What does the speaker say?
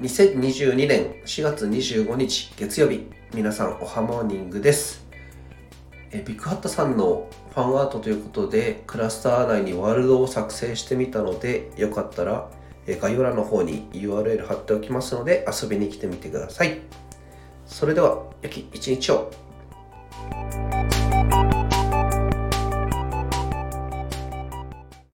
2022年4月25日月曜日皆さんおはモーニングです。えビッグハットさんのファンアートということでクラスター内にワールドを作成してみたのでよかったら概要欄の方に URL 貼っておきますので遊びに来てみてください。それでは良き一日を。